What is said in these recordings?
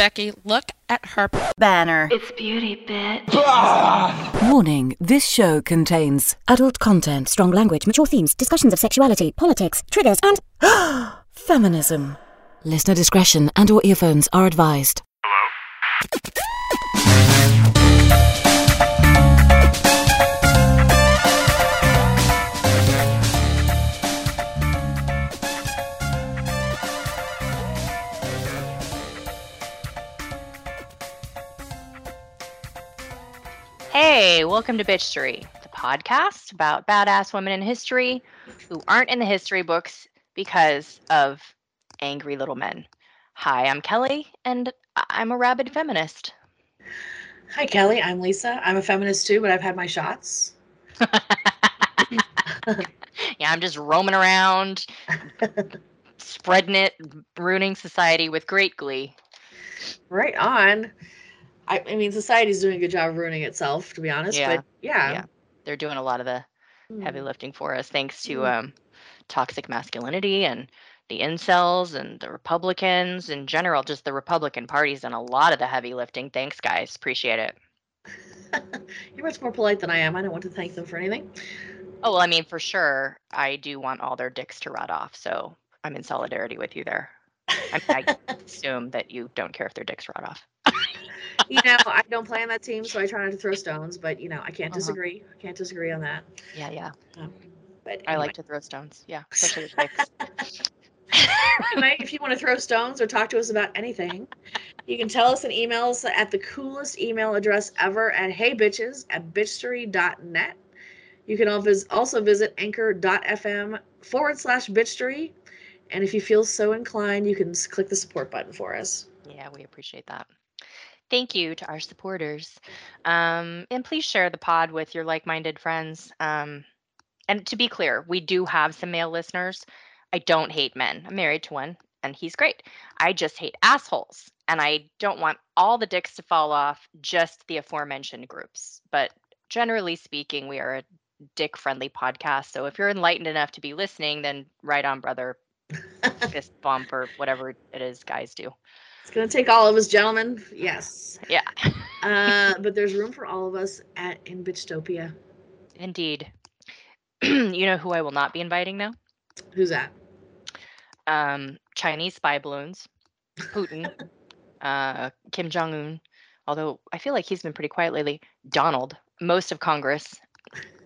Becky, look at her banner. It's beauty, bitch. Ah! Warning this show contains adult content, strong language, mature themes, discussions of sexuality, politics, triggers, and feminism. Listener discretion and or earphones are advised. Hey, welcome to Bitchery, the podcast about badass women in history who aren't in the history books because of angry little men. Hi, I'm Kelly, and I'm a rabid feminist. Hi, Kelly. I'm Lisa. I'm a feminist too, but I've had my shots. Yeah, I'm just roaming around, spreading it, ruining society with great glee. Right on. I, I mean, society's doing a good job of ruining itself, to be honest. Yeah, But yeah. yeah. They're doing a lot of the heavy Mm. lifting for us thanks to Mm. um, toxic masculinity and the incels and the Republicans in general. Just the Republican Party's done a lot of the heavy lifting. Thanks, guys. Appreciate it. You're much more polite than I am. I don't want to thank them for anything. Oh, well, I mean, for sure, I do want all their dicks to rot off. So I'm in solidarity with you there. I, I assume that you don't care if their dicks rot off. You know, I don't play on that team, so I try not to throw stones. But you know, I can't Uh-huh. disagree. I can't disagree on that. Yeah, yeah. But I like to throw stones. Yeah, especially anyway, if you want to throw stones or talk to us about anything, you can tell us in emails at the coolest email address ever at heybitches at bitchery.net. You can al- also visit anchor.fm forward slash bitchery. And if you feel so inclined, you can click the support button for us. Yeah, we appreciate that. Thank you to our supporters. Um, and please share the pod with your like minded friends. Um, and to be clear, we do have some male listeners. I don't hate men. I'm married to one, and he's great. I just hate assholes. And I don't want all the dicks to fall off, just the aforementioned groups. But generally speaking, we are a dick friendly podcast. So if you're enlightened enough to be listening, then right on, brother. Fist bump or whatever it is guys do. It's going to take all of us, gentlemen. Yes. Yeah. Uh, but there's room for all of us at in Bitchtopia. Indeed. you know who I will not be inviting though? Who's that? Um, Chinese spy balloons, Putin, uh, Kim Jong Un. Although I feel like he's been pretty quiet lately. Donald, most of Congress.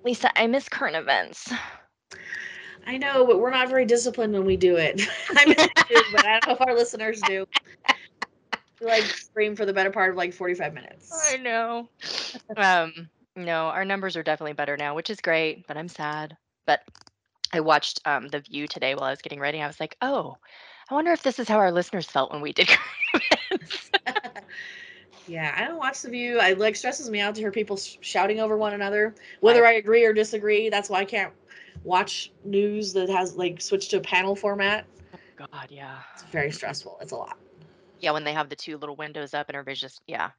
Lisa, I miss current events. I know, but we're not very disciplined when we do it. I mean, I do, but I don't know if our listeners do. Like scream for the better part of like 45 minutes. I know. um, no, our numbers are definitely better now, which is great, but I'm sad. But I watched um, The View today while I was getting ready. I was like, oh, I wonder if this is how our listeners felt when we did yeah, I don't watch The View. I like stresses me out to hear people sh- shouting over one another, whether I agree or disagree. That's why I can't watch news that has like switched to a panel format. God, yeah. It's very stressful. It's a lot. Yeah, when they have the two little windows up and everybody's just, yeah.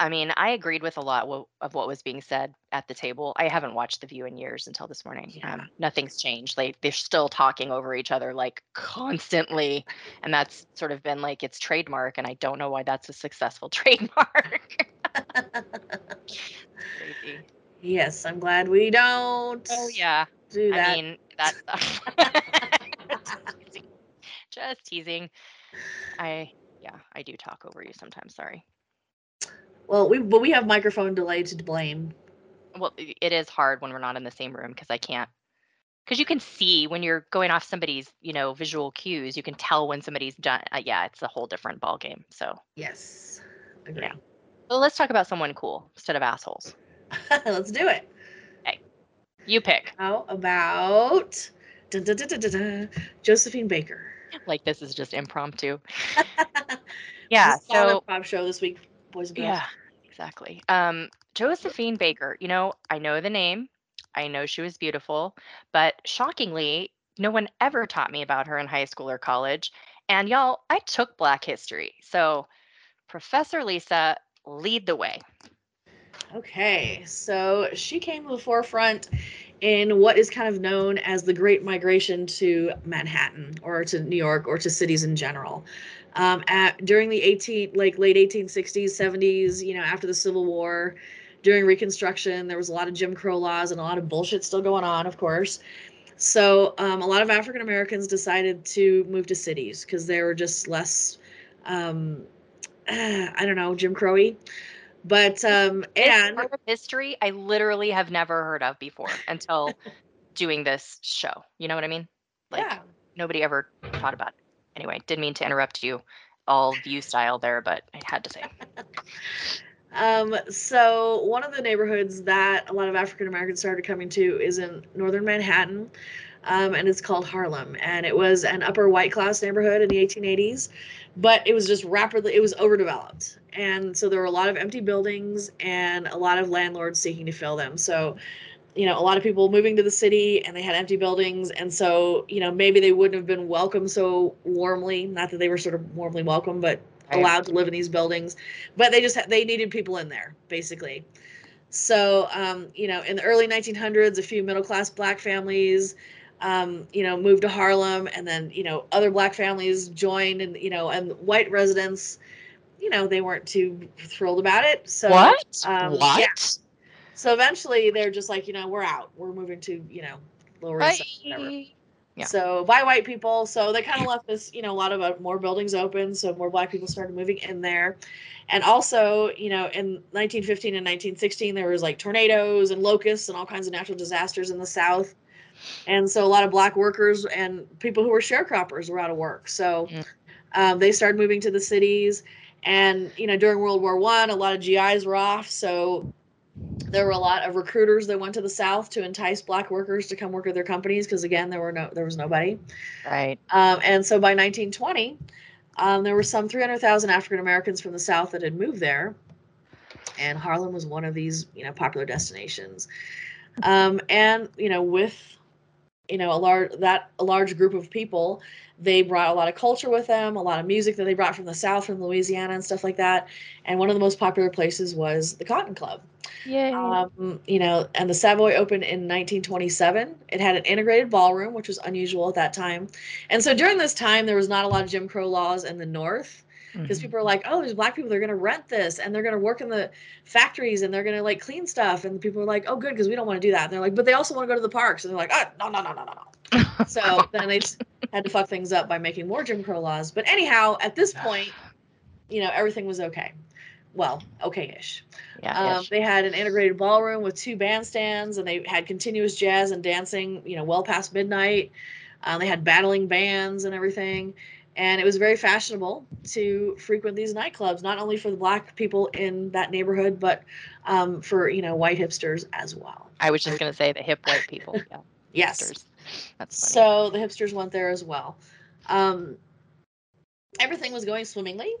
I- mean, I agreed with a lot of what was being said at the table. I haven't watched The View in years until this morning. Yeah. Um, nothing's changed. Like they're still talking over each other like constantly, and that's sort of been like its trademark. And I don't know why that's a successful trademark. Crazy. Yes, I'm glad we don't Oh yeah. do that. I mean that. just teasing. Just teasing. I yeah, I do talk over you sometimes. Sorry. well, we but we have microphone delay to blame. well it is hard when we're not in the same room because i can't because you can see when you're going off somebody's you know visual cues you can tell when somebody's done uh, yeah it's a whole different ball game so Yes. Agree. Yeah. well let's talk about someone cool instead of assholes Let's do it. Hey, you pick How about dun, dun, dun, dun, dun, dun, Josephine Baker? Like this is just impromptu. Yeah This is on so pop show this week, boys and girls. yeah exactly. Um josephine baker you know i know the name i know she was beautiful but shockingly no one ever taught me about her in high school or college and y'all i took black history so professor lisa lead the way. Okay, so she came to the forefront in what is kind of known as the Great Migration to Manhattan or to New York or to cities in general. Um, at during the 18 like late 1860s, 70s, you know, after the Civil War, during Reconstruction, there was a lot of Jim Crow laws and a lot of bullshit still going on, of course. So um, a lot of African Americans decided to move to cities because they were just less, um, I don't know, Jim Crowy. But um, and history I literally have never heard of before until doing this show. You know what I mean? Like yeah, nobody ever thought about it. Anyway, didn't mean to interrupt you all view style there, but I had to say. Um, so one of the neighborhoods that a lot of African Americans started coming to is in northern Manhattan, um, and it's called Harlem. And it was an upper white class neighborhood in the 1880s, but it was just rapidly it was overdeveloped, and so there were a lot of empty buildings and a lot of landlords seeking to fill them. So. You know, a lot of people moving to the city and they had empty buildings. And so, you know, maybe they wouldn't have been welcomed so warmly. Not that they were sort of warmly welcome, but allowed to live in these buildings but they just they needed people in there basically so um, you know in the early 1900s a few middle class black families um, you know moved to harlem and then you know other black families joined and you know and white residents you know they weren't too thrilled about it so what? um, what? yeah. so eventually they're just like you know we're out we're moving to you know lower east side, whatever. Yeah. So by white people, so they kind of left this, you know, a lot of uh, more buildings open, so more black people started moving in there, and also, you know, in 1915 and 1916 there was like tornadoes and locusts and all kinds of natural disasters in the South, and so a lot of black workers and people who were sharecroppers were out of work, so um, they started moving to the cities, and you know during World War One, a lot of GIs were off, so there were a lot of recruiters that went to the south to entice black workers to come work at their companies because again there were no there was nobody. Right. um, and so by 1920 um, there were some 300000 african americans from the south that had moved there. And harlem was one of these you know popular destinations. Um, and you know with you know a large that a large group of people they brought a lot of culture with them a lot of music that they brought from the south from louisiana and stuff like that and one of the most popular places was the cotton club yeah um, you know, and the Savoy opened in 1927. It had an integrated ballroom, which was unusual at that time. And so during this time, there was not a lot of Jim Crow laws in the North because Mhm. people are like, oh, there's black people, they're going to rent this and they're going to work in the factories and they're going to like clean stuff. And people are like, oh, good, because we don't want to do that. And they're like, but they also want to go to the parks. And they're like, oh, no, no, no, no, no, no. So then they had to fuck things up by making more Jim Crow laws. But anyhow, at this point, you know, everything was okay. Well, okay ish. yeah. Um, they had an integrated ballroom with two bandstands, and they had continuous jazz and dancing, you know, well past midnight. Um, they had battling bands and everything, and it was very fashionable to frequent these nightclubs, not only for the black people in that neighborhood, but um, for you know white hipsters as well. I was just gonna say the hip white people. Yeah. Yes. hipsters. That's funny. So the hipsters went there as well. Um, everything was going swimmingly,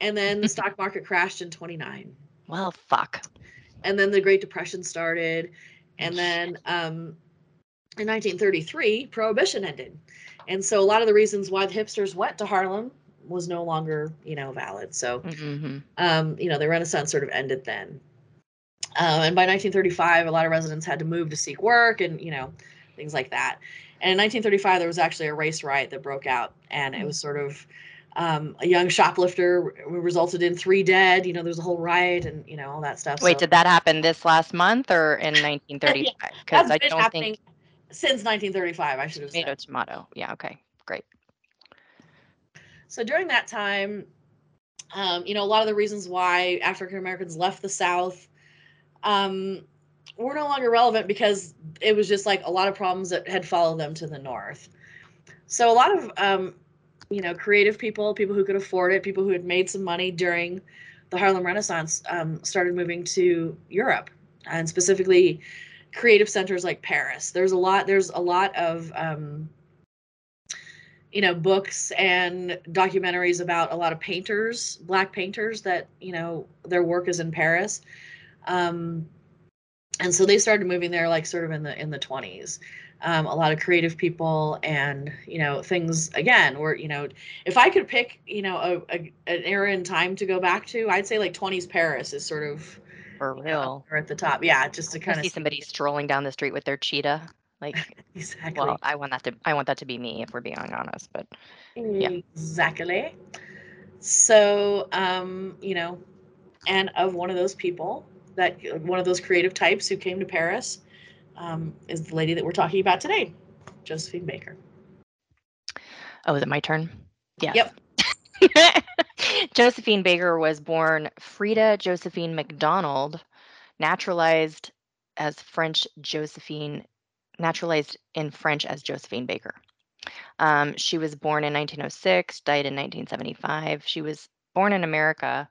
and then the stock market crashed in 29. well, fuck. and then the Great Depression started, and then um, in 1933, Prohibition ended, and so a lot of the reasons why the hipsters went to Harlem was no longer, you know, valid. So, hmm um, you know, the Renaissance sort of ended then. Um, and by 1935, a lot of residents had to move to seek work, and you know, things like that. And in 1935, there was actually a race riot that broke out, and it was sort of um, a young shoplifter resulted in three dead. You know, there was a whole riot, and you know all that stuff. Wait, so- did that happen this last month or in 1935? Because That's I don't happening think since 1935. I should have tomato said. tomato. Yeah. Okay. Great. So during that time, um, you know, a lot of the reasons why African Americans left the South um, were no longer relevant because it was just like a lot of problems that had followed them to the North. So a lot of, um, you know, creative people, people who could afford it, people who had made some money during the Harlem Renaissance, um, started moving to Europe, and specifically creative centers like Paris. There's a lot. There's a lot of um, you know books and documentaries about a lot of painters black painters that you know their work is in paris um, and so they started moving there like sort of in the in the 20s um, a lot of creative people and you know things again where you know if i could pick you know a, a an era in time to go back to i'd say like 20s paris is sort of For real. there at the top yeah just to I kind of see somebody strolling down the street with their cheetah. Like, exactly well, I want that to I want that to be me if we're being honest. But yeah. Exactly. So, um, you know, and of one of those people that one of those creative types who came to Paris um, is the lady that we're talking about today, Josephine Baker. Oh, is it my turn? Yeah. Yep. Josephine Baker was born Frida Josephine McDonald, naturalized as French Josephine, naturalized in French as Josephine Baker. Um, she was born in 1906, died in 1975. She was born in America,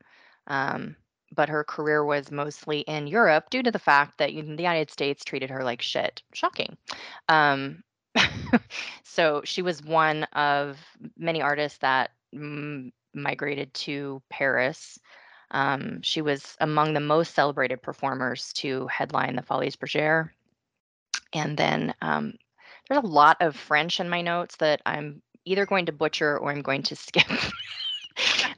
um, but her career was mostly in Europe due to the fact that the United States treated her like shit. Shocking. Um, so she was one of many artists that mm, migrated to Paris. Um, she was among the most celebrated performers to headline the Folies Bergère. And then um, there's a lot of French in my notes that I'm either going to butcher or I'm going to skip.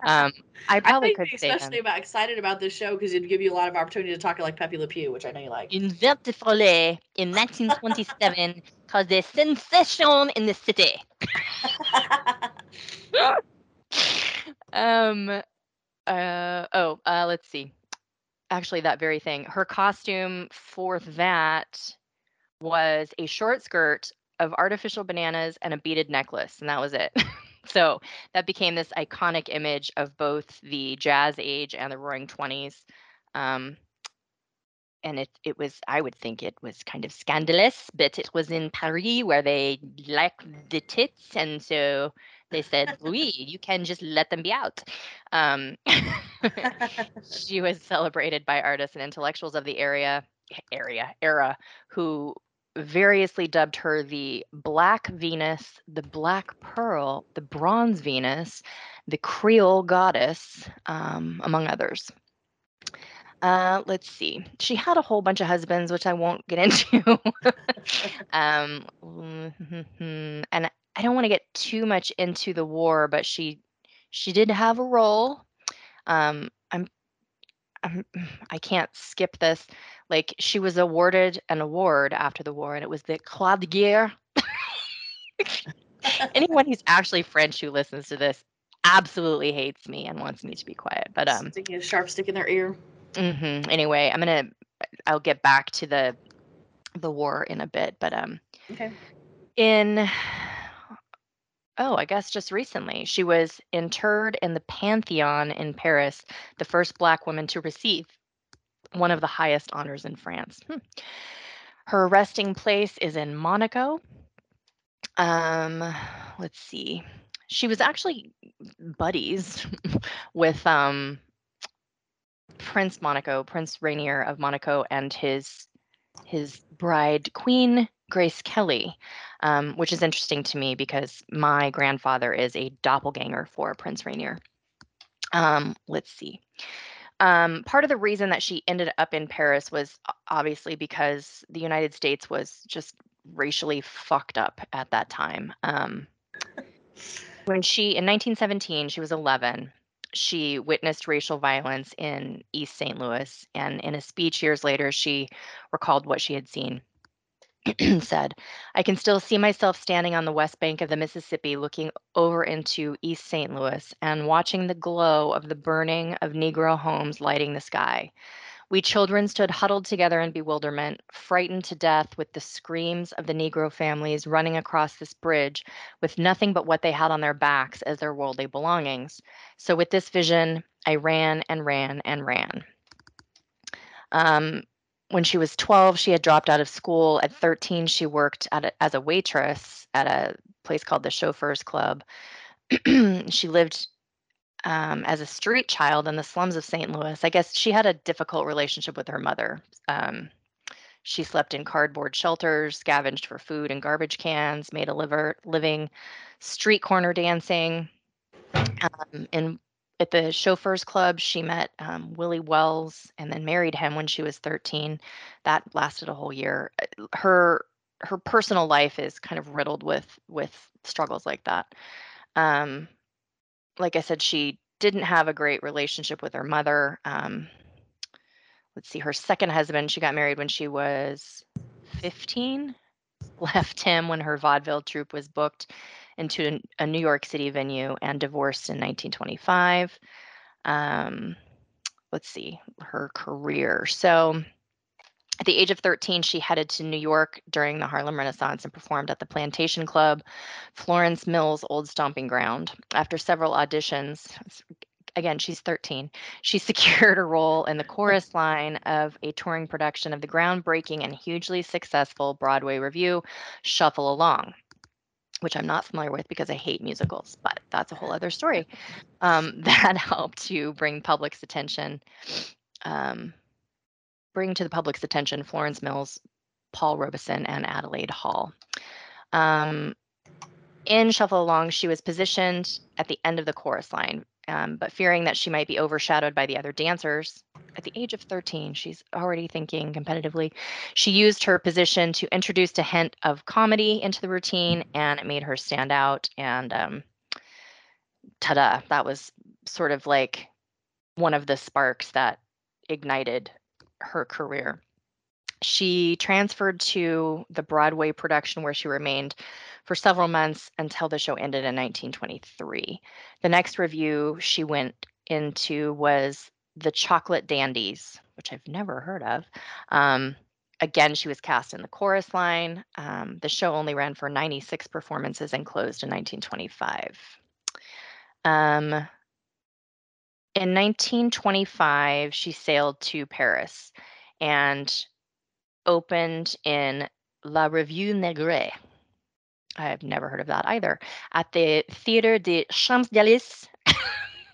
um, I probably I could think say them. especially about excited about this show because it'd give you a lot of opportunity to talk like Pepe Le Pew, which I know you like. In Vert de Follet in 1927 caused a sensation in the city. um uh oh uh let's see. Actually that very thing. Her costume for that was a short skirt of artificial bananas and a beaded necklace and that was it. So that became this iconic image of both the jazz age and the roaring 20s um and it it was I would think it was kind of scandalous, but it was in Paris where they like the tits, and so they said, "Oui, you can just let them be out." Um, she was celebrated by artists and intellectuals of the area area era who variously dubbed her the Black Venus, the Black Pearl, the Bronze Venus, the Creole Goddess, um, among others. Uh, let's see. She had a whole bunch of husbands, which I won't get into. um, and I don't want to get too much into the war, but she she did have a role. Um, I'm, I'm I can't skip this. Like she was awarded an award after the war, and it was the Croix de Guerre. Anyone who's actually French who listens to this absolutely hates me and wants me to be quiet. But um, Sticking a sharp stick in their ear. Mm-hmm. Anyway, I'm gonna I'll get back to the the war in a bit, but um Okay. in oh, I guess just recently she was interred in the Pantheon in Paris, the first black woman to receive one of the highest honors in France. Hmm. Her resting place is in Monaco. Um, let's see. She was actually buddies with um Prince Monaco, Prince Rainier of Monaco, and his his bride, Queen Grace Kelly, um, which is interesting to me because my grandfather is a doppelganger for Prince Rainier. Um, let's see. Um, part of the reason that she ended up in Paris was obviously because the United States was just racially fucked up at that time. Um, when she, in 1917, she was 11, she witnessed racial violence in East St. Louis. And in a speech years later, she recalled what she had seen. said, I can still see myself standing on the west bank of the Mississippi looking over into East St. Louis and watching the glow of the burning of Negro homes lighting the sky. We children stood huddled together in bewilderment, frightened to death with the screams of the Negro families running across this bridge with nothing but what they had on their backs as their worldly belongings. So, with this vision, I ran and ran and ran. Um, when she was 12, she had dropped out of school. At 13, she worked a, as a waitress at a place called the Chauffeurs Club. she lived um, as a street child in the slums of St. Louis. I guess she had a difficult relationship with her mother. Um, she slept in cardboard shelters, scavenged for food and garbage cans, made a liver, living street corner dancing. Um, and at the Chauffeurs Club, she met um, Willie Wells and then married him when she was 13. That lasted a whole year. Her her personal life is kind of riddled with with struggles like that. Um, like I said, she didn't have a great relationship with her mother. Um, let's see, her second husband, she got married when she was 15, left him when her vaudeville troupe was booked, into a New York City venue and divorced in 1925. Um, let's see, her career. So, at the age of 13, she headed to New York during the Harlem Renaissance and performed at the Plantation Club, Florence Mills' old stomping ground. After several auditions, again, she's 13, she secured a role in the chorus line of a touring production of the groundbreaking and hugely successful Broadway revue, Shuffle Along which I'm not familiar with because I hate musicals, but that's a whole other story. Um, that helped to bring public's attention um, bring to the public's attention Florence Mills, Paul Robeson, and Adelaide Hall. Um, in Shuffle Along, she was positioned at the end of the chorus line, um, but fearing that she might be overshadowed by the other dancers, at the age of 13, she's already thinking competitively. She used her position to introduce a hint of comedy into the routine, and it made her stand out. And um, ta-da! That was sort of like one of the sparks that ignited her career. She transferred to the Broadway production where she remained for several months until the show ended in 1923. The next review she went into was The Chocolate Dandies, which I've never heard of. Um, again, she was cast in the chorus line. Um, the show only ran for 96 performances and closed in 1925. Um, in 1925, she sailed to Paris and opened in La Revue Negre. I've never heard of that either. At the Theatre des Champs-Élysées.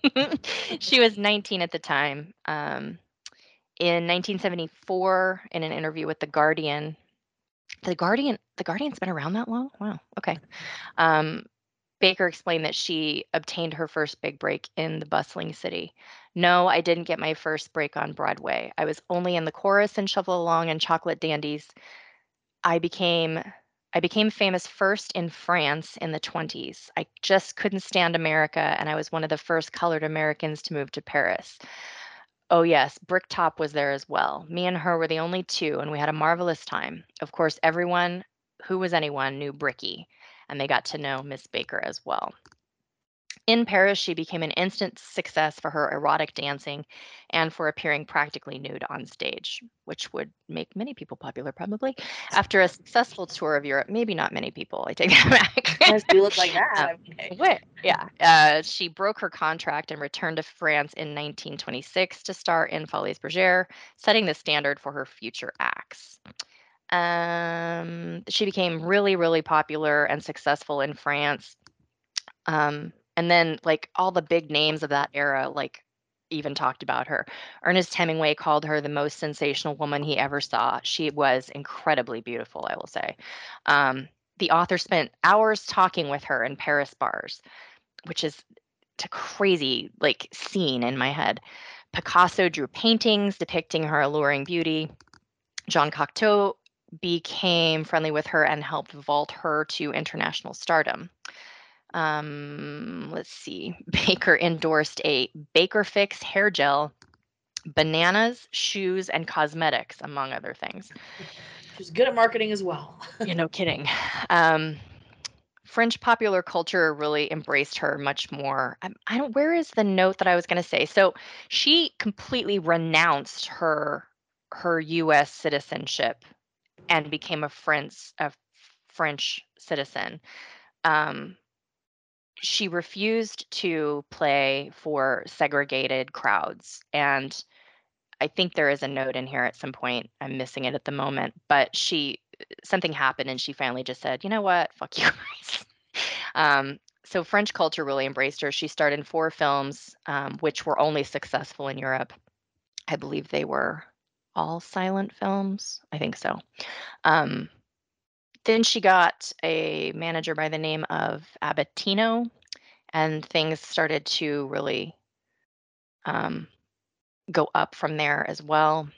she was 19 at the time. Um, in 1974, in an interview with The Guardian, the Guardian, the Guardian's been around that long. Wow. Okay. Um, Baker explained that she obtained her first big break in the bustling city. No, I didn't get my first break on Broadway. I was only in the chorus and Shuffle Along and Chocolate Dandies. I became I became famous first in France in the 20s. I just couldn't stand America, and I was one of the first colored Americans to move to Paris. Oh, yes, Bricktop was there as well. Me and her were the only two, and we had a marvelous time. Of course, everyone who was anyone knew Bricky and they got to know Miss Baker as well. In Paris, she became an instant success for her erotic dancing and for appearing practically nude on stage, which would make many people popular, probably. After a successful tour of Europe, maybe not many people, I take that back. You look like that. Um, okay. Yeah. Uh, she broke her contract and returned to France in 1926 to star in Folies Bergère, setting the standard for her future acts. Um, she became really, really popular and successful in France. Um, and then, like, all the big names of that era, like, even talked about her. Ernest Hemingway called her the most sensational woman he ever saw. She was incredibly beautiful, I will say. Um, the author spent hours talking with her in Paris bars, which is a crazy like scene in my head. Picasso drew paintings depicting her alluring beauty. Jean Cocteau became friendly with her and helped vault her to international stardom. Um, let's see. Baker endorsed a Baker Fix hair gel, bananas, shoes, and cosmetics, among other things. She's good at marketing as well. you know, kidding. Um, French popular culture really embraced her much more. I, I don't. Where is the note that I was going to say? So she completely renounced her her U.S. citizenship and became a French a French citizen. Um, she refused to play for segregated crowds, and I think there is a note in here at some point. I'm missing it at the moment, but she something happened, and she finally just said, "You know what? Fuck you guys." um, so French culture really embraced her. She starred in four films, um, which were only successful in Europe. I believe they were all silent films. I think so. Um, then she got a manager by the name of Abatino, and things started to really um, go up from there as well.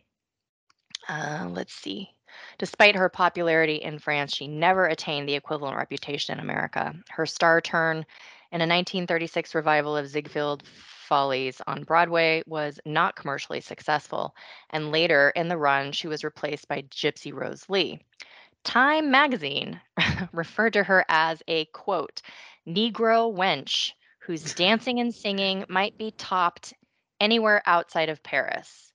Uh, let's see. Despite her popularity in France, she never attained the equivalent reputation in America. Her star turn in a 1936 revival of Ziegfeld Follies on Broadway was not commercially successful, and later in the run, she was replaced by Gypsy Rose Lee. Time magazine referred to her as a quote, Negro wench whose dancing and singing might be topped anywhere outside of Paris.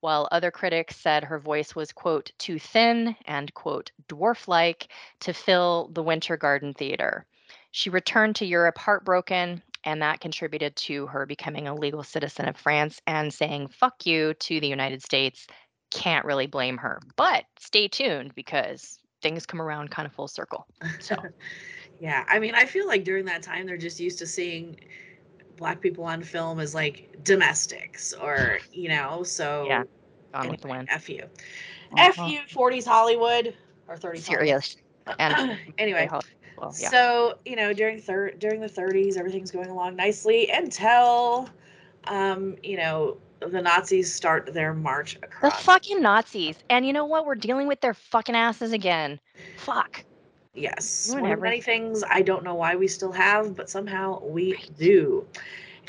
While other critics said her voice was, quote, too thin and, quote, dwarf like to fill the Winter Garden Theater. She returned to Europe heartbroken, and that contributed to her becoming a legal citizen of France and saying fuck you to the United States. Can't really blame her. But stay tuned because things come around kind of full circle. So, yeah, I mean, I feel like during that time they're just used to seeing black people on film as like domestics or you know so Yeah, gone with the wind. f you Uh-huh. f you 40s hollywood or 30s Serious. And Hollywood. Well, yeah. so you know during thir- during the 30s everything's going along nicely until um you know the nazis start their march across. The fucking Nazis. And you know what? We're dealing with their fucking asses again. Fuck. yes one of many things i don't know why we still have but somehow we do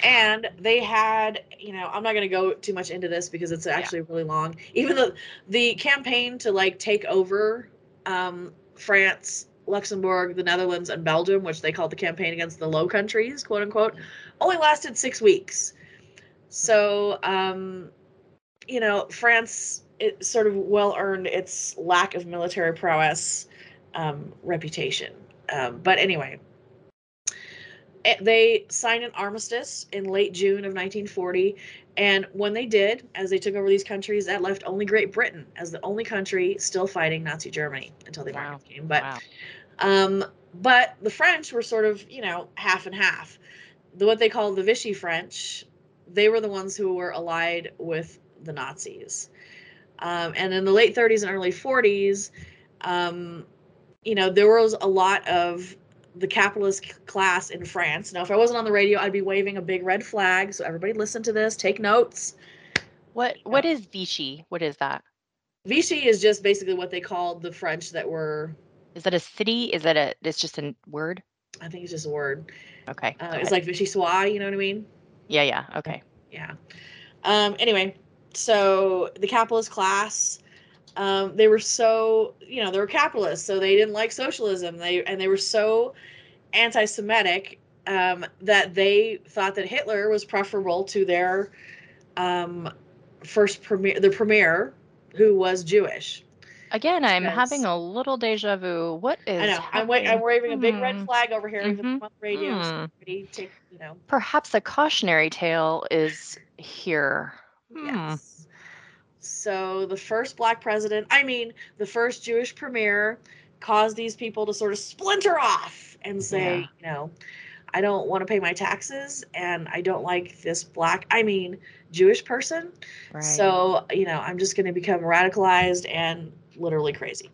and they had you know i'm not going to go too much into this because it's actually really long even though the campaign to like take over um, france luxembourg the netherlands and belgium which they called the campaign against the low countries quote unquote only lasted six weeks. So um, you know france it sort of well earned its lack of military prowess um, reputation. Um, but anyway they signed an armistice in late June of 1940. And when they did, as they took over these countries, that left only Great Britain as the only country still fighting Nazi Germany until the Wow. Americans came. But wow. um, but the French were sort of you know half and half. The what they called the Vichy French, they were the ones who were allied with the Nazis. Um, and in the late 30s and early 40s, um, you know, there was a lot of the capitalist class in France. Now, if I wasn't on the radio, I'd be waving a big red flag. So everybody listen to this, take notes. What what is Vichy? What is that? Vichy is just basically what they called the French that were, Is that a city? Is that a it's just a word? I think it's just a word. Okay. Uh, it's like Vichy Soie, you know what I mean? yeah, yeah. Okay. Yeah. Um, anyway, so the capitalist class, um, they were so, you know, they were capitalists, so they didn't like socialism. They and they were so anti-Semitic um, that they thought that Hitler was preferable to their um, first premier, the premier, who was Jewish. Again, I'm having a little deja vu. What is I know. I'm, wa- I'm waving a big red Hmm. flag over here, even Mhm. on the radio. So Hmm. take, you know, Perhaps a cautionary tale is here. Hmm. Yes. So the first black president, I mean, the first Jewish premier caused these people to sort of splinter off and say, Yeah. you know, I don't want to pay my taxes and I don't like this black, I mean, Jewish person. Right. So, you know, I'm just going to become radicalized and literally crazy.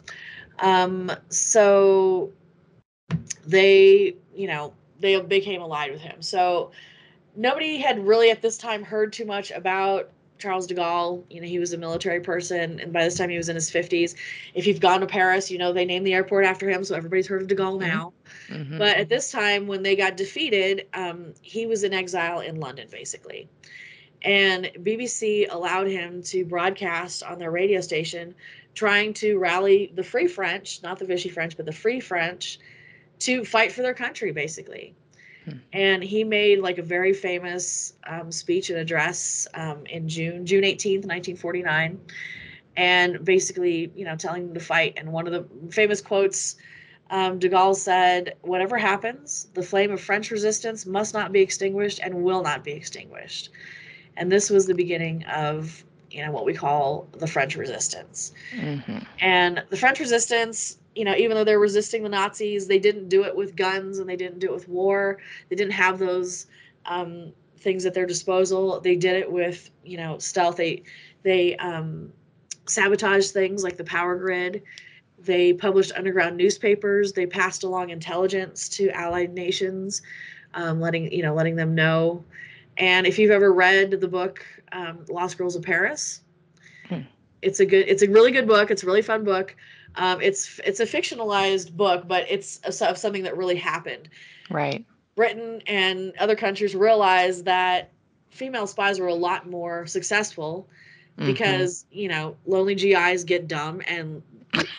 Um, so they, you know, they became allied with him. So nobody had really at this time heard too much about Charles de Gaulle. You know, he was a military person, and by this time he was in his 50s. If you've gone to Paris, you know they named the airport after him, so everybody's heard of de Gaulle Mhm. now. Mhm. But at this time, when they got defeated, um, he was in exile in London, basically. And BBC allowed him to broadcast on their radio station, trying to rally the Free French, not the Vichy French, but the Free French, to fight for their country, basically. Hmm. And he made like a very famous um, speech and address um, in June, June 18th, 1949, and basically, you know, telling them to fight. And one of the famous quotes um, de Gaulle said, Whatever happens, the flame of French resistance must not be extinguished and will not be extinguished. And this was the beginning of, you know, what we call the French resistance. Mhm. And the French resistance, you know, even though they're resisting the Nazis, they didn't do it with guns and they didn't do it with war. They didn't have those um, things at their disposal. They did it with, you know, stealth. They they um, sabotaged things like the power grid. They published underground newspapers. They passed along intelligence to allied nations, um, letting you know, letting them know. And if you've ever read the book um, Lost Girls of Paris, Hmm. it's a good, it's a really good book. It's a really fun book. Um, it's it's a fictionalized book, but it's a, of something that really happened. Right. Britain and other countries realized that female spies were a lot more successful Mhm. because you know lonely GIs get dumb and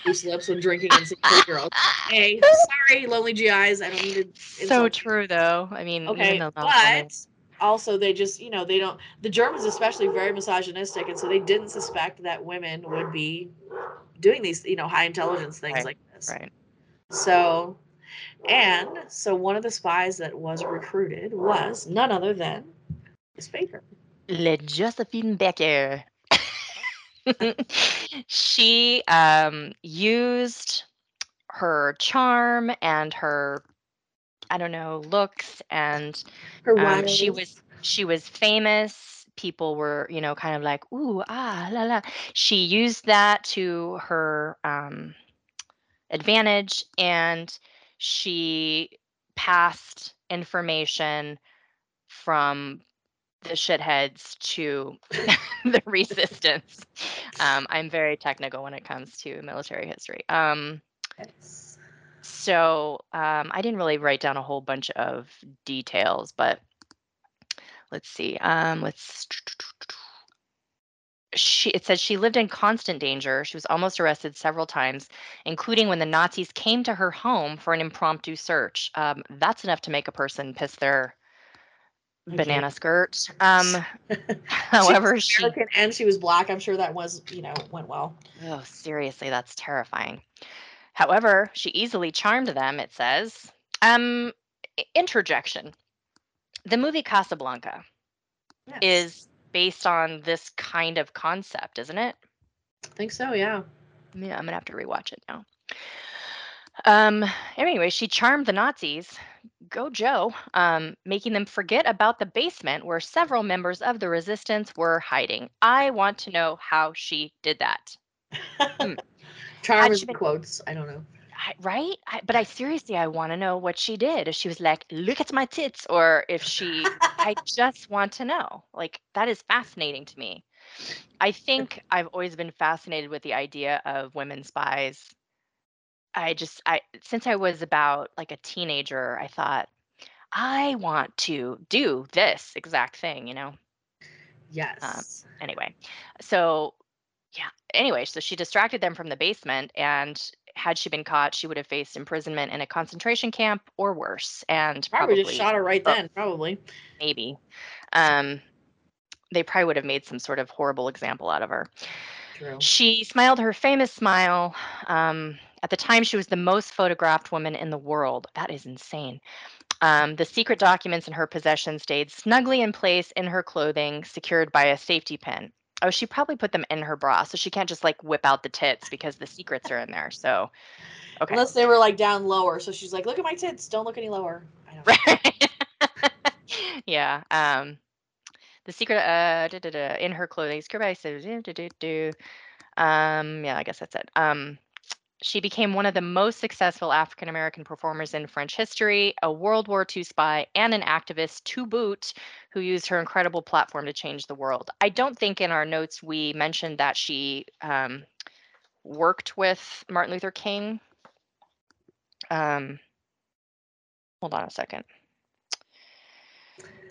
loose lips when drinking and seeing girls. Hey, sorry, lonely GIs. I don't mean to. so true though. I mean, Okay, even though not only- but also they just you know they don't. The Germans especially very misogynistic, and so they didn't suspect that women would be doing these you know high intelligence things Right, like this. right. So, and so one of the spies that was recruited was none other than Miss Baker. Le Josephine Becker. she um, used her charm and her, I don't know, looks, and Her um, she was she was famous. People were, you know, kind of like, ooh, ah, la la. She used that to her um, advantage, and she passed information from the shitheads to the resistance. Um, I'm very technical when it comes to military history. Um, Yes. so um, I didn't really write down a whole bunch of details, but let's see. Um, let's. She, it says she lived in constant danger. She was almost arrested several times, including when the Nazis came to her home for an impromptu search. Um, that's enough to make a person piss their Okay. banana skirt. Um, however, she. American and she was black. I'm sure that was you know went well. Oh, seriously, that's terrifying. However, she easily charmed them, it says. Um, interjection. The movie Casablanca Yes. is based on this kind of concept, isn't it? I think so. Yeah. Yeah, I'm gonna have to rewatch it now. Um, anyway, she charmed the Nazis. Go Joe, um, making them forget about the basement where several members of the resistance were hiding. I want to know how she did that. Hmm. Charm is been- quotes. I don't know. I, right? I, but I seriously, I want to know what she did. If she was like, "Look at my tits," or if she, I just want to know. Like that is fascinating to me. I think I've always been fascinated with the idea of women spies. I just, I since I was about like a teenager, I thought I want to do this exact thing. You know. Um, yes. Anyway, so yeah. Anyway, so she distracted them from the basement, and had she been caught, she would have faced imprisonment in a concentration camp or worse, and probably, probably, just shot her right then. Probably. maybe. Um, they probably would have made some sort of horrible example out of her. True. She smiled her famous smile. Um, at the time, she was the most photographed woman in the world. That is insane. Um, the secret documents in her possession stayed snugly in place in her clothing, secured by a safety pin. Oh, she probably put them in her bra, so she can't just like whip out the tits because the secrets are in there. So, okay. Unless they were like down lower, so she's like, "Look at my tits. Don't look any lower." I don't know. yeah. Um, the secret uh da, da, da, in her clothing. Secret by. Um, yeah, I guess that's it. Um, she became one of the most successful African American performers in French history, a World War II spy, and an activist to boot, who used her incredible platform to change the world. I don't think in our notes we mentioned that she um, worked with Martin Luther King. Um, hold on a second.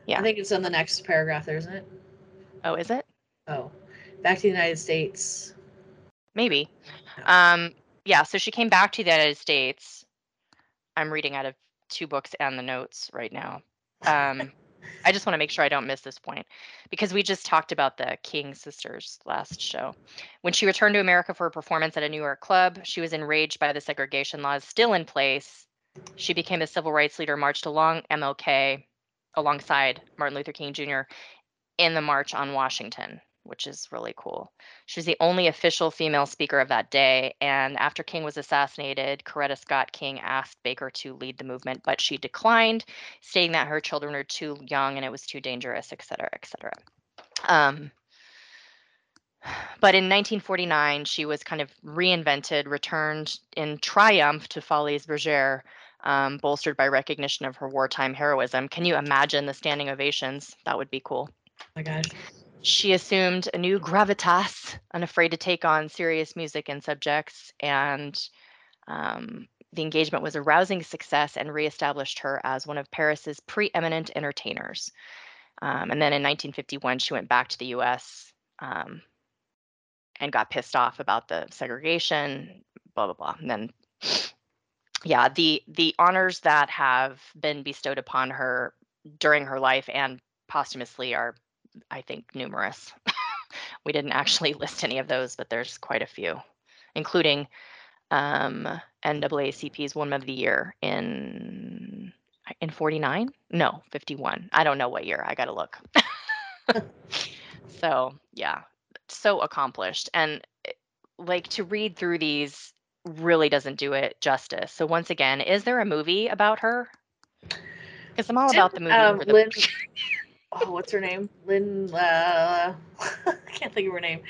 Yeah. I think it's in the next paragraph there, isn't it? Oh, is it? Oh, back to the United States. Maybe. Um, yeah, so she came back to the United States. I'm reading out of two books and the notes right now. Um, I just want to make sure I don't miss this point because we just talked about the King sisters last show. When she returned to America for a performance at a New York club, she was enraged by the segregation laws still in place. She became a civil rights leader, marched along MLK alongside Martin Luther King Jr. in the March on Washington, which is really cool. She was the only official female speaker of that day. And after King was assassinated, Coretta Scott King asked Baker to lead the movement, but she declined, stating that her children were too young and it was too dangerous, et cetera, et cetera. Um, but in 1949, she was kind of reinvented, returned in triumph to Folies Bergère, um, bolstered by recognition of her wartime heroism. Can you imagine the standing ovations? That would be cool. Oh my gosh. She assumed a new gravitas, unafraid to take on serious music and subjects, and um, the engagement was a rousing success and reestablished her as one of Paris's preeminent entertainers. Um, and then in 1951, she went back to the U.S. Um, and got pissed off about the segregation, blah blah blah. And then yeah, the the honors that have been bestowed upon her during her life and posthumously are I think numerous. we didn't actually list any of those, but there's quite a few, including um, NAACP's Woman of the Year in in 49? No, 51. I don't know what year. I got to look. so, yeah, so accomplished. And eh, like to read through these really doesn't do it justice. So, once again, is there a movie about her? Because I'm all Did, about the movie. um, over the- Lynn- oh, what's her name? Lynn. Uh, I can't think of her name.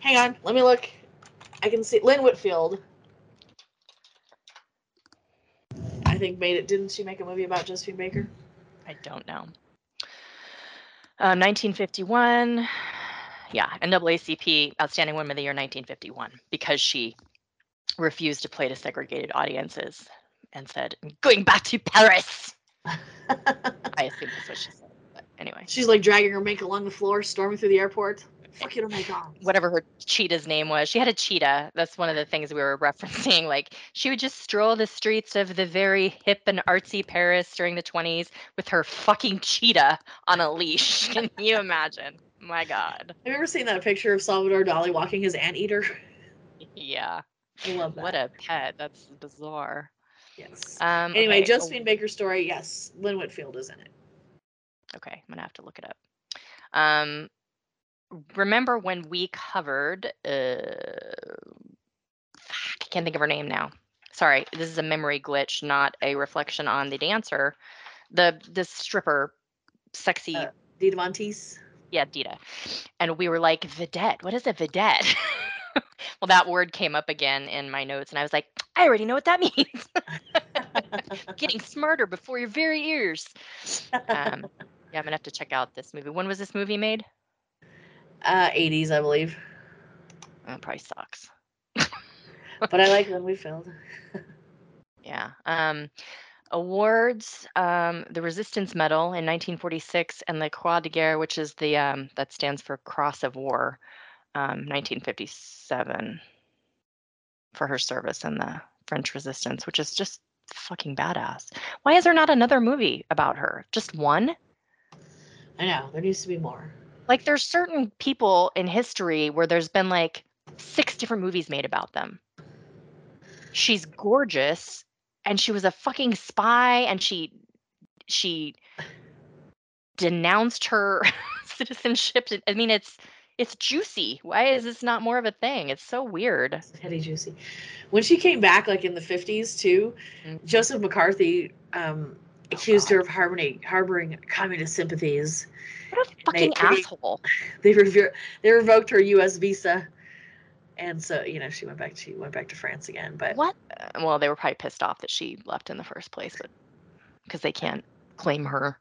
Hang on, let me look. I can see Lynn Whitfield. I think made it. Didn't she make a movie about Josephine Baker? I don't know. Uh, 1951. Yeah, NAACP Outstanding Woman of the Year 1951 because she refused to play to segregated audiences and said, "I'm going back to Paris." I assume that's what she said. Anyway, She's like dragging her make along the floor, storming through the airport. Fuck you, oh my god. whatever her cheetah's name was, she had a cheetah. That's one of the things we were referencing. Like she would just stroll the streets of the very hip and artsy Paris during the 20s with her fucking cheetah on a leash. Can you imagine? My God. Have you ever seen that picture of Salvador Dali walking his anteater? Yeah. I love that. What a pet. That's bizarre. yes. Um, Anyway, okay, Josephine Baker's story. Yes, Lynn Whitfield is in it. Okay, I'm gonna have to look it up. Um, remember when we covered? Uh, I can't think of her name now. Sorry, this is a memory glitch, not a reflection on the dancer. The the stripper, sexy, Uh, Dita Von Teese. yeah, Dita, and we were like vidette. What is a vidette? well, that word came up again in my notes, and I was like, I already know what that means. Getting smarter before your very ears. Um, yeah, I'm gonna have to check out this movie. When was this movie made? uh, 80s, I believe. Oh, probably sucks. But I like when we filmed. Yeah. Um, awards: um, the Resistance Medal in 1946, and the Croix de Guerre, which is the um, that stands for Cross of War, um, 1957, for her service in the French Resistance, which is just fucking badass. Why is there not another movie about her? Just one? I know there needs to be more. Like, there's certain people in history where there's been like six different movies made about them. She's gorgeous, and she was a fucking spy, and she she denounced her citizenship. I mean, it's it's juicy. Why is this not more of a thing? It's so weird. It's heady juicy. When she came back, like in the 50s too, Mhm. Joseph McCarthy um, accused her of harboring, harboring communist sympathies. What a fucking they- asshole. They, rever- they revoked her U.S. visa, and so you know she went back. She went back to France again. But What? Uh, well, they were probably pissed off that she left in the first place, but because they can't claim her.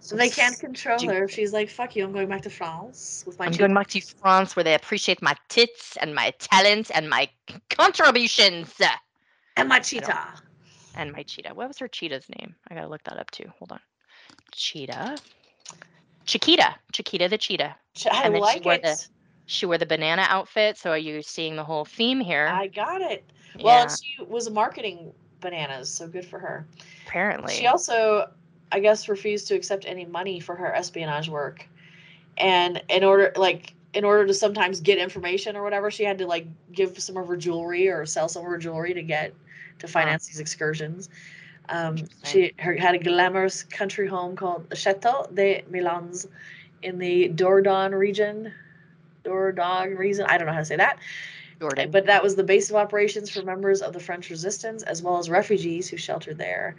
so they can't control her. She's like, "Fuck you! I'm going back to France with my." I'm two going back to France where they appreciate my tits and my talent and my contributions and my cheetah. And my cheetah. What was her cheetah's name? I gotta look that up too. Hold on. Cheetah. Chiquita. Chiquita the cheetah. Ch- I And then she like wore it. the- She wore the banana outfit. So are you seeing the whole theme here? I got it. Well, yeah, and she was marketing bananas, so good for her. apparently. She also, I guess, refused to accept any money for her espionage work, and in order, like, in order to sometimes get information or whatever, she had to like give some of her jewelry or sell some of her jewelry to get to finance these excursions. Um, she her, had a glamorous country home called the Chateau de Milandes in the Dordogne region. Dordogne region. I don't know how to say that. Jordan. But that was the base of operations for members of the French resistance as well as refugees who sheltered there.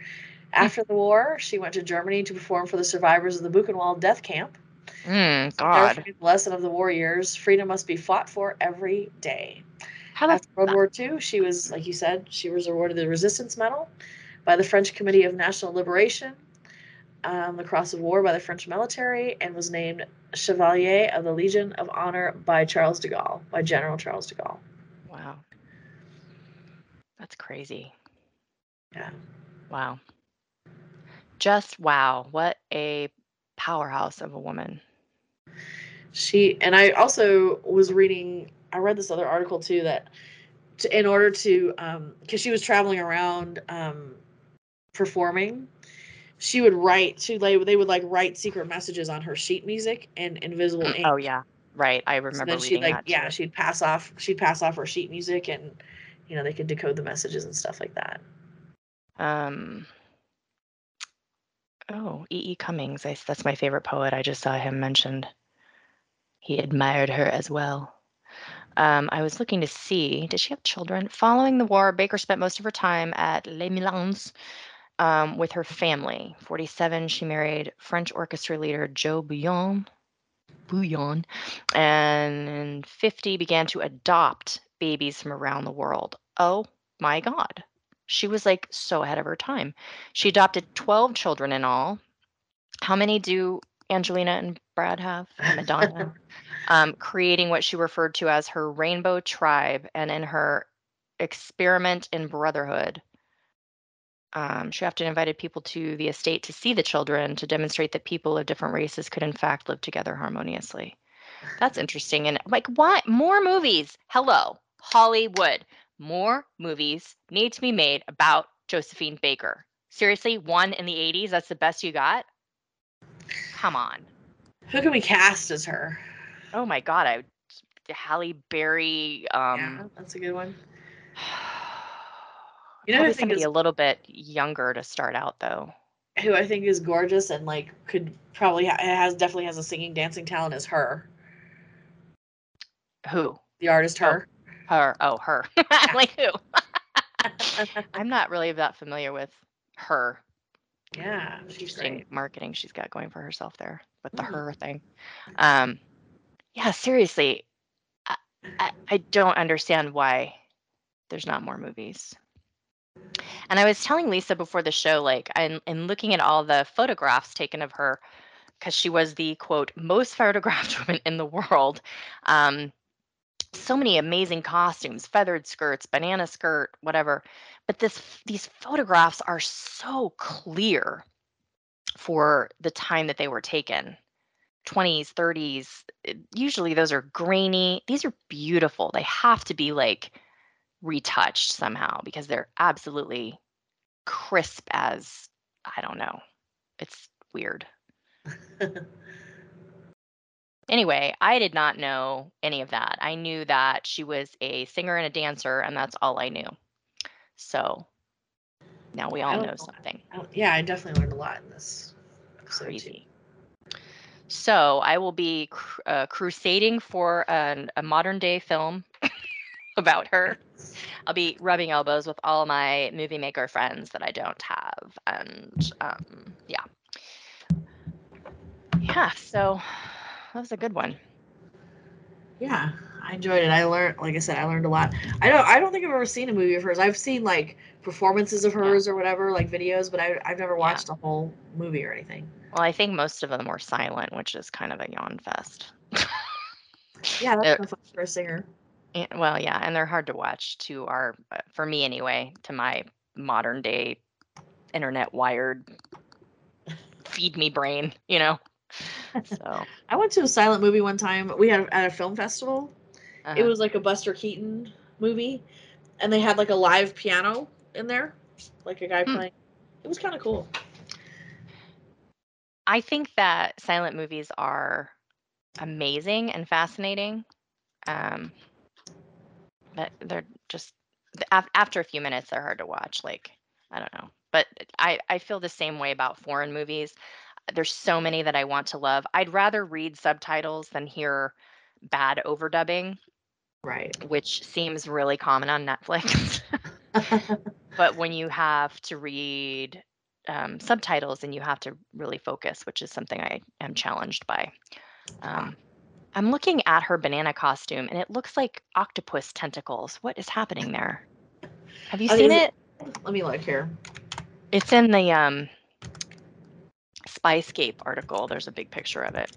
After the war, she went to Germany to perform for the survivors of the Buchenwald death camp. Mm, God. the lesson of the war years freedom must be fought for every day. How After World War II, she was, like you said, she was awarded the Resistance Medal by the French Committee of National Liberation, um, the Cross of War by the French military, and was named Chevalier of the Legion of Honor by Charles de Gaulle, by General Charles de Gaulle. Wow. That's crazy. Yeah. Wow. Just wow. What a powerhouse of a woman. She and I also was reading I read this other article too that to, in order to um because she was traveling around um performing she would write she like they would like write secret messages on her sheet music and invisible ink. Oh yeah, right. I So remember then reading she'd like that. yeah she'd pass off she'd pass off her sheet music and you know they could decode the messages and stuff like that Um. Oh, E. E. Cummings. I, that's my favorite poet. I just saw him mentioned. He admired her as well. Um, I was looking to see, did she have children? Following the war, Baker spent most of her time at Les Milandes um, with her family. 47, she married French orchestra leader Jo Bouillon. Bouillon. And in 50, began to adopt babies from around the world. Oh my God. She was like so ahead of her time. She adopted 12 children in all. How many do Angelina and Brad have? And Madonna? um, creating what she referred to as her rainbow tribe. And in her experiment in brotherhood, um, she often invited people to the estate to see the children to demonstrate that people of different races could, in fact, live together harmoniously. That's interesting. And like, why more movies? Hello, Hollywood. More movies need to be made about Josephine Baker. Seriously, one in the 80s, that's the best you got? Come on. who can we cast as her Oh my God, I Halle Berry. Um, yeah that's a good one You know I probably think somebody is- a little bit younger to start out though. who I think is gorgeous and like could probably ha- has definitely has a singing dancing talent is her Who? the artist Oh. her Her. Oh, her. like who? I'm not really that familiar with her. yeah she's Interesting great marketing she's got going for herself there with the Mhm. her thing. Um, yeah, seriously, I, I, I don't understand why there's not more movies. And I was telling Lisa before the show, like, I'm, in looking at all the photographs taken of her, because she was the quote most photographed woman in the world. Um, so many amazing costumes, feathered skirts, banana skirt, whatever. But this these photographs are so clear for the time that they were taken 20s 30s eh, usually those are grainy these are beautiful they have to be like retouched somehow because they're absolutely crisp as i don't know it's weird anyway i did not know any of that i knew that she was a singer and a dancer and that's all i knew so now we all know know. something I yeah I definitely learned a lot in this episode too. crazy. So I will be cr- uh, crusading for an, a modern day film about her. I'll be rubbing elbows with all my movie maker friends that I don't have, and um, yeah, yeah. So that was a good one. Yeah, I enjoyed it. I learned, like I said, I learned a lot. I don't, I don't think I've ever seen a movie of hers. I've seen like performances of Yeah. hers or whatever, like videos, but I, I've never watched a whole movie or anything. Well, I think most of them were silent, which is kind of a yawn fest. Yeah, that's fun for a singer. Eh, well, yeah, and they're hard to watch to our, uh, for me anyway, to my modern day internet wired feed me brain, you know. So I went to a silent movie one time. We had at a film festival. It uh-huh. was like a Buster Keaton movie, and they had like a live piano in there, like a guy Hmm. playing. It was kind of cool. I think that silent movies are amazing and fascinating. Um, but they're just after a few minutes, they're hard to watch. Like I don't know, but I I feel the same way about foreign movies. There's so many that I want to love. I'd rather read subtitles than hear bad overdubbing, Right. which seems really common on Netflix. but when you have to read um, subtitles and you have to really focus, which is something I am challenged by. Um, I'm looking at her banana costume and it looks like octopus tentacles. What is happening there? Have you Oh, seen it? it- Let me look here. It's in the um, Spyscape article. There's a big picture of it.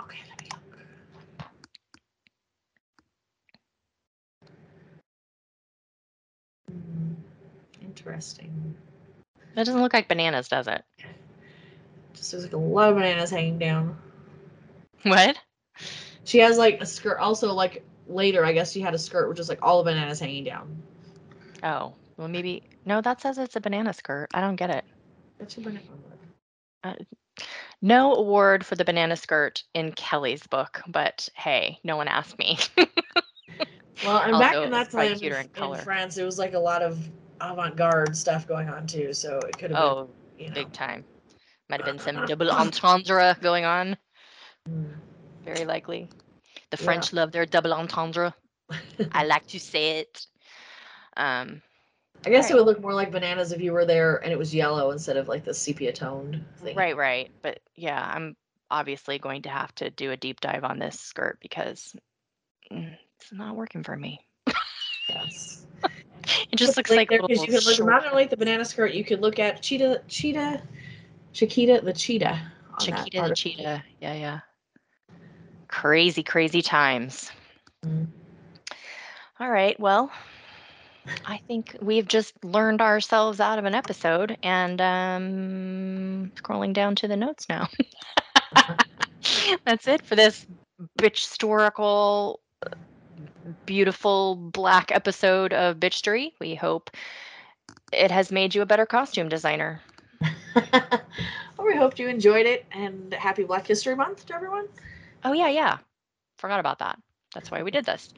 Okay, let me look. Interesting. That doesn't look like bananas, does it? Just there's like a lot of bananas hanging down. What? She has like a skirt. Also, like later, I guess she had a skirt which is like all the bananas hanging down. Oh, well, maybe. No, that says it's a banana skirt. I don't get it. That's a banana. Uh, no award for the banana skirt in Kelly's book, but hey, no one asked me. Well, and back Also, in that time in in color. France, it was like a lot of avant-garde stuff going on too. So it could have been, oh, you know. big time. Might have been some double entendre going on. Mm. Very likely. The Yeah. French love their double entendre. I like to say it. Um, I guess it would look more like bananas if you were there and it was yellow instead of like the sepia toned thing. right, right. But yeah, I'm obviously going to have to do a deep dive on this skirt because mm, it's not working for me. Yes. It just looks like there little you can look not only at the banana skirt, you could look at cheetah, cheetah, Chiquita the cheetah. Chiquita the cheetah. Yeah, yeah. Crazy, crazy times. Mm. All right. Well, I think we've just learned ourselves out of an episode and um scrolling down to the notes now. That's it for this bitch historical beautiful black episode of Bitchery. We hope it has made you a better costume designer. well, we hoped you enjoyed it and happy Black History Month to everyone. Oh yeah, yeah. Forgot about that. That's why we did this.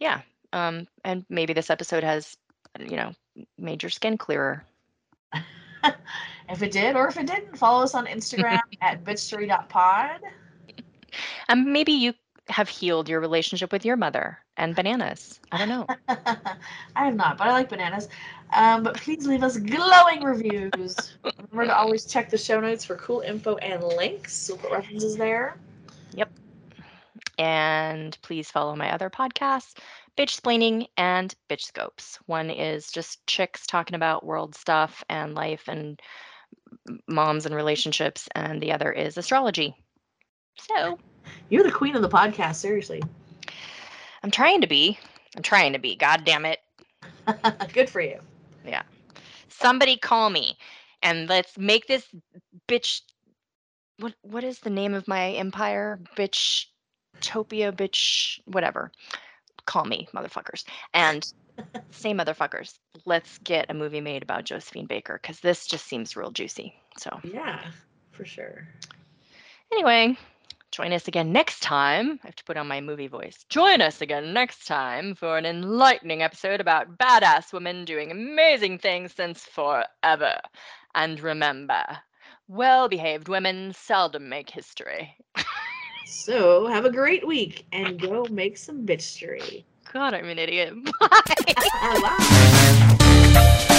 Yeah. Um and maybe this episode has you know made your skin clearer. if it did or if it didn't, follow us on Instagram at bitstory.pod. And maybe you have healed your relationship with your mother and bananas. I don't know. I have not, but I like bananas. Um, but please leave us glowing reviews. Remember to always check the show notes for cool info and links. We'll put references there. Yep. And please follow my other podcasts, Bitch Splaining and Bitch Scopes. One is just chicks talking about world stuff and life and moms and relationships, and the other is astrology. So You're the queen of the podcast, seriously. I'm trying to be. I'm trying to be. God damn it. Good for you. Yeah. Somebody call me and let's make this bitch what what is the name of my empire? Bitch Topia bitch whatever. Call me, motherfuckers. And say motherfuckers. Let's get a movie made about Josephine Baker cuz this just seems real juicy. So, Yeah, for sure. anyway, join us again next time. I have to put on my movie voice. Join us again next time for an enlightening episode about badass women doing amazing things since forever. And remember, well behaved women seldom make history. So have a great week and go make some bitchery. God, I'm an idiot. Bye.